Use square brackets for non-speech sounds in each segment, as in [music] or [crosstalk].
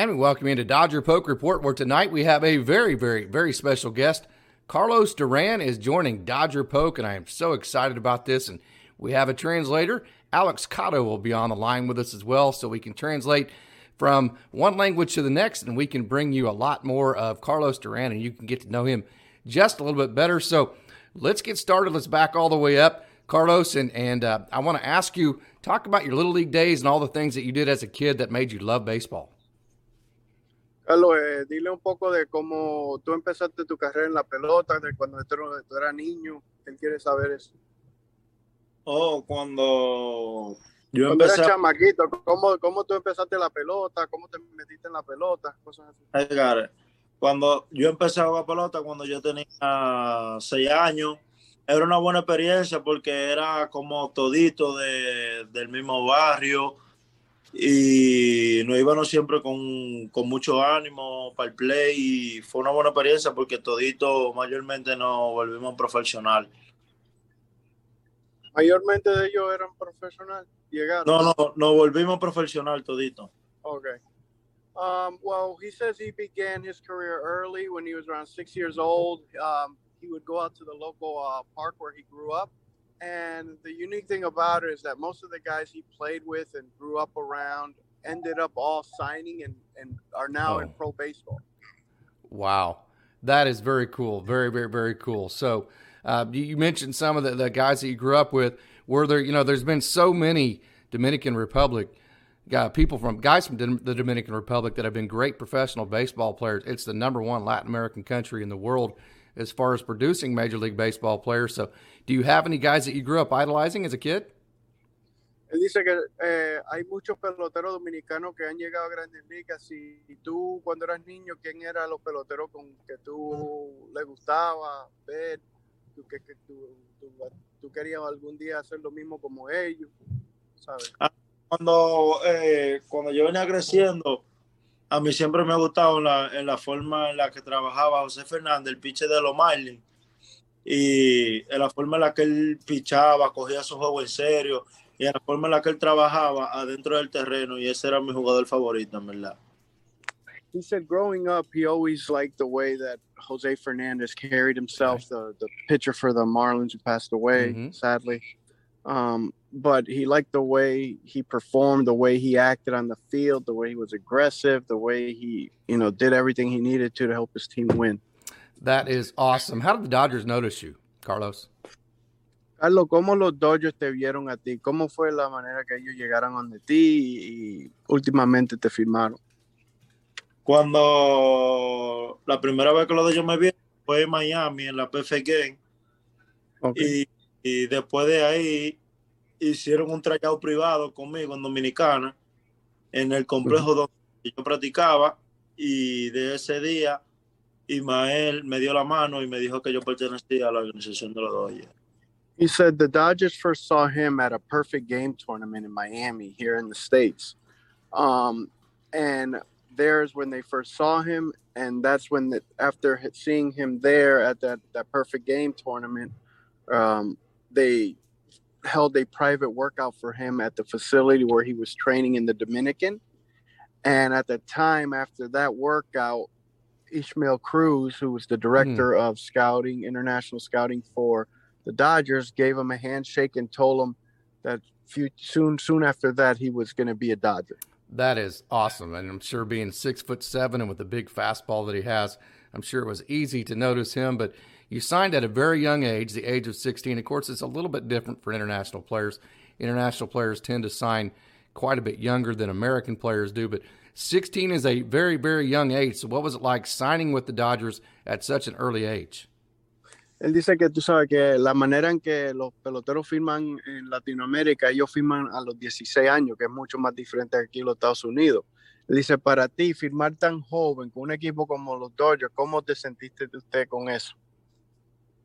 And we welcome you to Dodger Pike Report, where tonight we have a very, very, very special guest. Carlos Duran is joining Dodger Pike, and I am so excited about this. And we have a translator. Alex Cotto will be on the line with us as well, so we can translate from one language to the next, and we can bring you a lot more of Carlos Duran, and you can get to know him just a little bit better. So let's get started. Let's back all the way up, Carlos, and and uh, I want to ask you talk about your little league days and all the things that you did as a kid that made you love baseball. Carlos, eh, dile un poco de cómo tú empezaste tu carrera en la pelota, de cuando tú, tú eras niño. Él quiere saber eso. Oh, cuando yo cuando empecé. eras chamaquito, ¿cómo, ¿cómo tú empezaste la pelota? ¿Cómo te metiste en la pelota? Cosas así. Edgar, Cuando yo empecé a jugar pelota, cuando yo tenía seis años, era una buena experiencia porque era como todito de, del mismo barrio y nos íbamos siempre con, con, mucho ánimo para el play y fue una buena experiencia porque todito mayormente nos volvimos profesional. Mayormente de ellos eran profesional, llegaron. No, no, nos volvimos profesional todito. Okay. Um, well, he says he began his career early when he was around six years old. Um, he would go out to the local uh, park where he grew up. And the unique thing about it is that most of the guys he played with and grew up around ended up all signing and, and are now oh. in pro baseball. Wow. That is very cool. Very, very, very cool. So uh, you mentioned some of the, the guys that you grew up with. Were there, you know, there's been so many Dominican Republic uh, people from guys from the Dominican Republic that have been great professional baseball players. It's the number one Latin American country in the world as far as producing Major League Baseball players. So, do you have any guys that you grew up idolizing as a kid? Él dice que eh, hay muchos peloteros dominicanos que han llegado a grandes ligas. Si tú, cuando eras niño, ¿quién era los peloteros con que tú le gustaba ver? Tú, que, que tú, tú, tú, querías algún día hacer lo mismo como ellos, ¿sabes? Ah, cuando, eh, cuando yo venía creciendo, a mí siempre me ha gustado en la, en la forma en la que trabajaba José Fernández, el piche de los Marlins, y en la forma en la que él pichaba, cogía su juego en serio, y en la forma en la que él trabajaba adentro del terreno, y ese era mi jugador favorito, en verdad. He said growing up, he always liked the way that Jose Fernandez carried himself, the, the pitcher for the Marlins who passed away, mm-hmm. sadly. Um, but he liked the way he performed, the way he acted on the field, the way he was aggressive, the way he, you know, did everything he needed to to help his team win. That is awesome. How did the Dodgers notice you, Carlos? Carlos, ¿cómo los Dodgers te vieron a ti? ¿Cómo fue la manera que ellos llegaron donde ti y últimamente te firmaron? Cuando la primera vez que los Dodgers me vieron fue en Miami, en la PF Game. Okay. Y, y después de ahí hicieron un trayado privado conmigo en Dominicana, en el complejo donde yo practicaba, y de ese día Ismael me dio la mano y me dijo que yo pertenecía a la organización de los Dodgers. He said the Dodgers first saw him at a perfect game tournament in Miami here in the States. Um, and there's when they first saw him. And that's when, the, after seeing him there at that, that perfect game tournament, um, they held a private workout for him at the facility where he was training in the Dominican. And at the time after that workout, Ismael Cruz, who was the director mm. of scouting, international scouting for the Dodgers, gave him a handshake and told him that few, soon, soon after that, he was going to be a Dodger. That is awesome, and I'm sure being six foot seven and with the big fastball that he has, I'm sure it was easy to notice him. But you signed at a very young age, the age of 16. Of course, it's a little bit different for international players. International players tend to sign quite a bit younger than American players do, but 16 is a very, very young age. So, what was it like signing with the Dodgers at such an early age? Él dice que tú sabes que la manera en que los peloteros firman en Latinoamérica, ellos firman a los 16 años, que es mucho más diferente aquí en los Estados Unidos. Él dice, para ti, firmar tan joven con un equipo como los Dodgers, ¿cómo te sentiste usted con eso?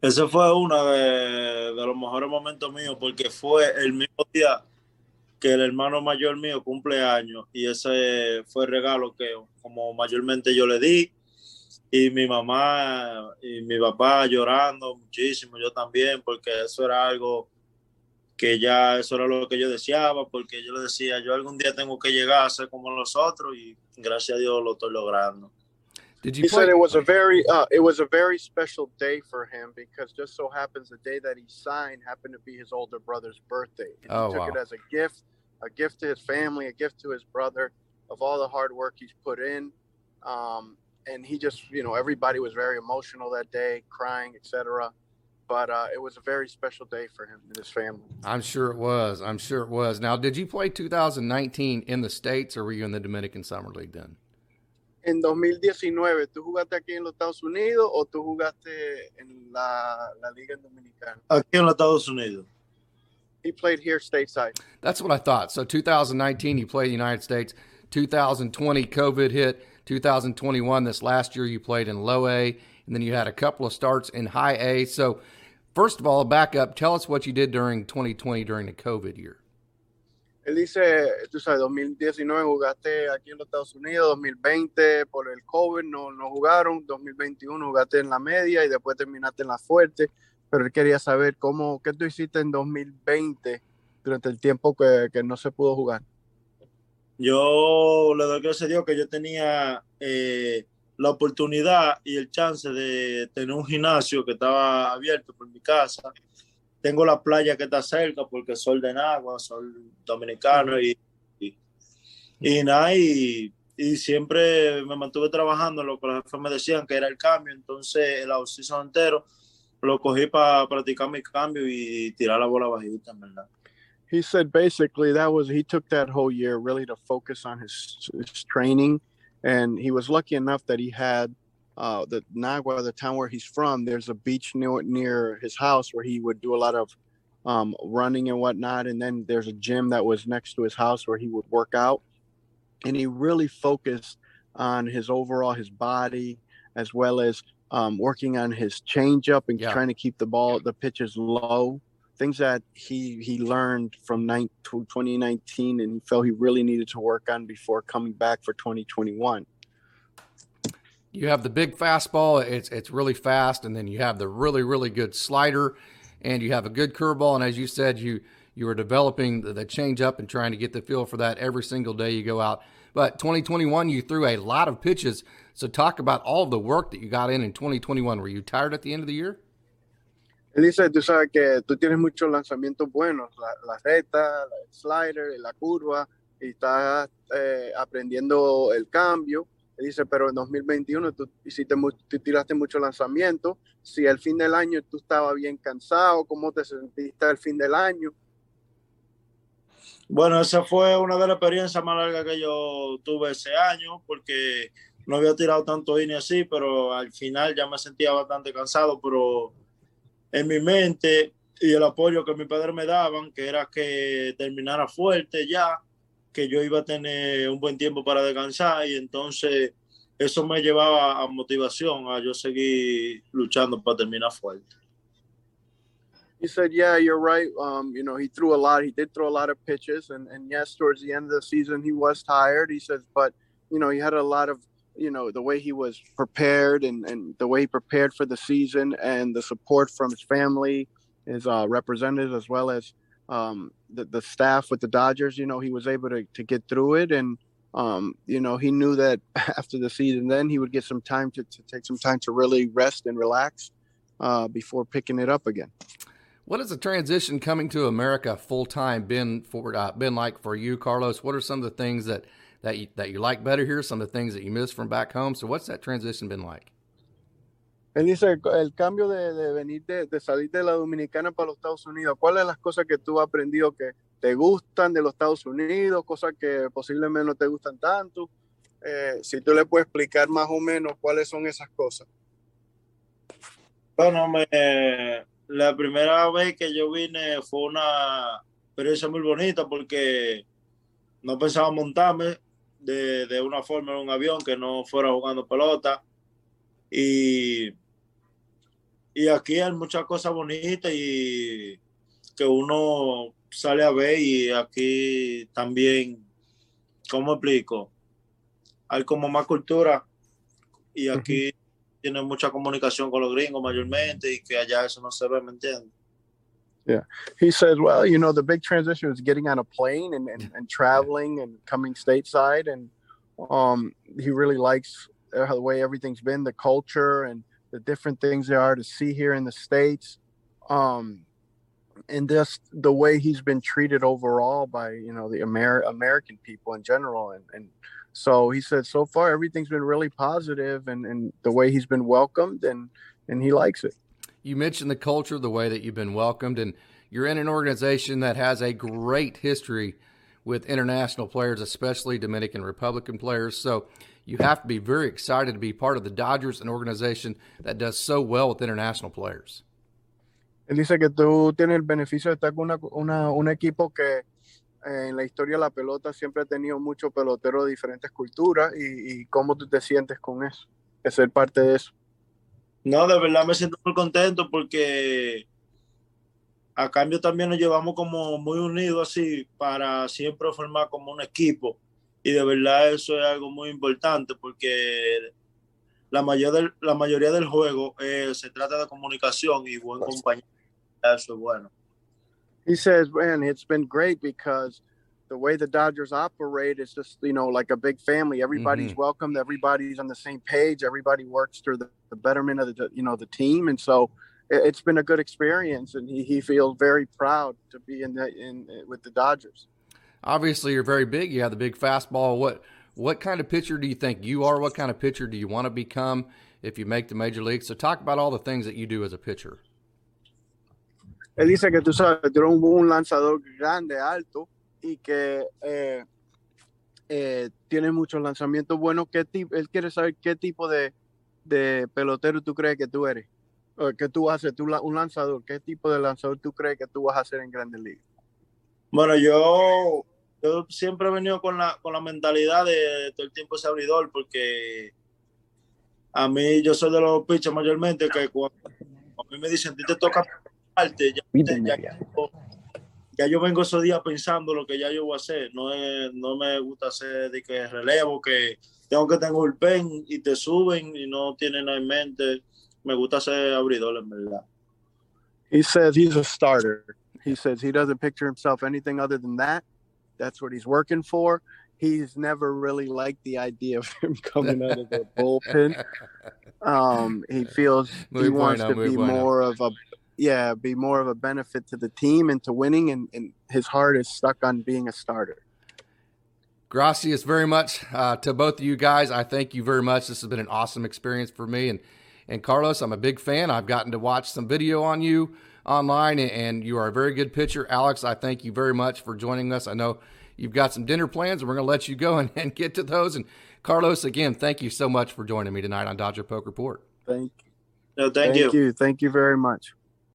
Ese fue uno de, los mejores momentos míos porque fue el mismo día que el hermano mayor mío cumple años y ese fue el regalo que como mayormente yo le di y mi mamá y mi papá llorando muchísimo, yo también, porque eso era algo que ya eso era lo que yo deseaba, porque yo le decía, yo algún día tengo que llegar a ser como los otros y gracias a Dios lo estoy logrando. Did you he play? said it was a very uh, it was a very special day for him because just so happens the day that he signed happened to be his older brother's birthday. And oh, he took wow. it as a gift, a gift to his family, a gift to his brother of all the hard work he's put in. Um, and he just, you know, everybody was very emotional that day, crying, etc but uh, it was a very special day for him and his family. I'm sure it was. I'm sure it was. Now, did you play 2019 in the States or were you in the Dominican Summer League then? En 2019, ¿tú jugaste aquí en los Estados Unidos o tú jugaste en la, la Liga Dominicana? Aquí en los Estados Unidos. He played here stateside. That's what I thought. So 2019, you played in the United States. 2020, COVID hit. 2021, this last year, you played in low A, and then you had a couple of starts in high A. So First of all, back up. Tell us what you did during 2020 during the COVID year. Él dice, tú sabes, 2019 jugaste aquí en los Estados Unidos, 2020 por el COVID no, no jugaron, 2021 jugaste en la media y después terminaste en la fuerte, pero él quería saber cómo, qué tú hiciste en 2020 durante el tiempo que, que no se pudo jugar. Yo le doy gracias a Dios que yo tenía eh, la oportunidad y el chance de tener un gimnasio que estaba abierto por mi casa. Tengo la playa que está cerca porque soy de Nagua, soy dominicano y, y, y nada, y, siempre me mantuve trabajando lo que los jefes me decían que era el cambio. Entonces, el off entero lo cogí para practicar mi cambio y tirar la bola bajita, verdad. He said basically that was he took that whole year really to focus on his, his training and he was lucky enough that he had uh, the Nagua, the town where he's from. There's a beach near near his house where he would do a lot of um, running and whatnot. And then there's a gym that was next to his house where he would work out. And he really focused on his overall his body as well as um, working on his changeup and yeah. trying to keep the ball the pitches low things that he he learned from 2019 and he felt he really needed to work on before coming back for 2021 you have the big fastball it's it's really fast and then you have the really really good slider and you have a good curveball and as you said you you are developing the, change up and trying to get the feel for that every single day you go out. But 2021 you threw a lot of pitches so talk about all the work that you got in in 2021 were you tired at the end of the year? Él dice, tú sabes que tú tienes muchos lanzamientos buenos, la, la recta, el slider, la curva, y estás eh, aprendiendo el cambio. Él dice, pero en 2021 tú, hiciste, tú tiraste muchos lanzamientos. Si al fin del año tú estabas bien cansado, ¿cómo te sentiste al fin del año? Bueno, esa fue una de las experiencias más largas que yo tuve ese año, porque no había tirado tanto INE así, pero al final ya me sentía bastante cansado, pero en mi mente y el apoyo que mi padre me daban, que era que terminara fuerte ya, que yo iba a tener un buen tiempo para descansar y entonces eso me llevaba a motivación a yo seguir luchando para terminar fuerte. He said, "Yeah, you're right. Um, you know, he threw a lot. He did throw a lot of pitches, and and yes, towards the end of the season, he was tired. He says, but you know, he had a lot of you know the way he was prepared and, and the way he prepared for the season and the support from his family his uh, representatives as well as um, the, the staff with the dodgers you know he was able to, to get through it and um, you know he knew that [laughs] after the season then he would get some time to, to take some time to really rest and relax uh, before picking it up again what has the transition coming to america full-time been for uh, been like for you carlos what are some of the things that that you, that you like better here, some of the things that you miss from back home. So what's that transition been like? Él dice el cambio de, de venir de, de, salir de la Dominicana para los Estados Unidos. ¿Cuáles son las cosas que tú has aprendido que te gustan de los Estados Unidos? Cosas que posiblemente no te gustan tanto. Eh, si tú le puedes explicar más o menos cuáles son esas cosas. Bueno, me, la primera vez que yo vine fue una experiencia muy bonita porque no pensaba montarme, de, de, una forma en un avión que no fuera jugando pelota. Y, y aquí hay muchas cosas bonitas y que uno sale a ver y aquí también, ¿cómo explico? Hay como más cultura y aquí tiene mucha comunicación con los gringos mayormente y que allá eso no se ve, ¿me entiendes? Yeah. He says, well, you know, the big transition was getting on a plane and, and, and traveling and coming stateside. And um, he really likes the way everything's been, the culture and the different things there are to see here in the States. Um, and just the way he's been treated overall by, you know, the Amer- American people in general. And, and so he said, so far, everything's been really positive and, and the way he's been welcomed and, and he likes it you mentioned the culture, the way that you've been welcomed, and you're in an organization that has a great history with international players, especially Dominican Republican players. So you have to be very excited to be part of the Dodgers, an organization that does so well with international players. Él dice que tú tienes el beneficio de estar con una, una, un equipo que eh, en la historia de la pelota siempre ha tenido muchos peloteros de diferentes culturas y, y cómo tú te sientes con eso, de ser parte de eso. No, de verdad me siento muy contento porque a cambio también nos llevamos como muy unidos así para siempre formar como un equipo. Y de verdad eso es algo muy importante porque la, mayor del, la mayoría del juego eh, se trata de comunicación y buen compañero. Eso es bueno. He says, man, it's been great because the way the Dodgers operate is just you know like a big family. Everybody's mm-hmm. welcomed. Everybody's on the same page. Everybody works for the, the, betterment of the you know the team, and so it, has been a good experience. And he, he feels very proud to be in the in with the Dodgers. Obviously, you're very big. You have the big fastball. What what kind of pitcher do you think you are? What kind of pitcher do you want to become if you make the major leagues? So talk about all the things that you do as a pitcher. Él dice que tú sabes, tú eres un lanzador grande, alto, y que eh, eh, tiene muchos lanzamientos buenos. ¿Qué tipo, él quiere saber qué tipo de, de, pelotero tú crees que tú eres. O que tú vas a ser tú, un lanzador. ¿Qué tipo de lanzador tú crees que tú vas a ser en Grandes Ligas? Bueno, yo, yo siempre he venido con la, con la mentalidad de todo el tiempo ese abridor porque a mí yo soy de los pitchers mayormente que cuando a mí me dicen, a ti te toca parte, ya, ya, ya yo vengo esos días pensando lo que ya yo voy a hacer. No, es, no me gusta hacer de que relevo, que tengo que tener el pen y te suben y no tienen nada en mente. Me gusta ser abridor, en verdad. He says he's a starter. He says he doesn't picture himself anything other than that. That's what he's working for. He's never really liked the idea of him [laughs] coming out of the [laughs] bullpen. Um, he feels he wants to be more of a yeah, be more of a benefit to the team and to winning. And, and his heart is stuck on being a starter. Gracias very much uh, to both of you guys. I thank you very much. This has been an awesome experience for me. And, and Carlos, I'm a big fan. I've gotten to watch some video on you online, and you are a very good pitcher. Alex, I thank you very much for joining us. I know you've got some dinner plans, and we're going to let you go [laughs] and, and get to those. And Carlos, again, thank you so much for joining me tonight on Dodger Pike Report. Thank you. No, thank, thank you. you. Thank you very much.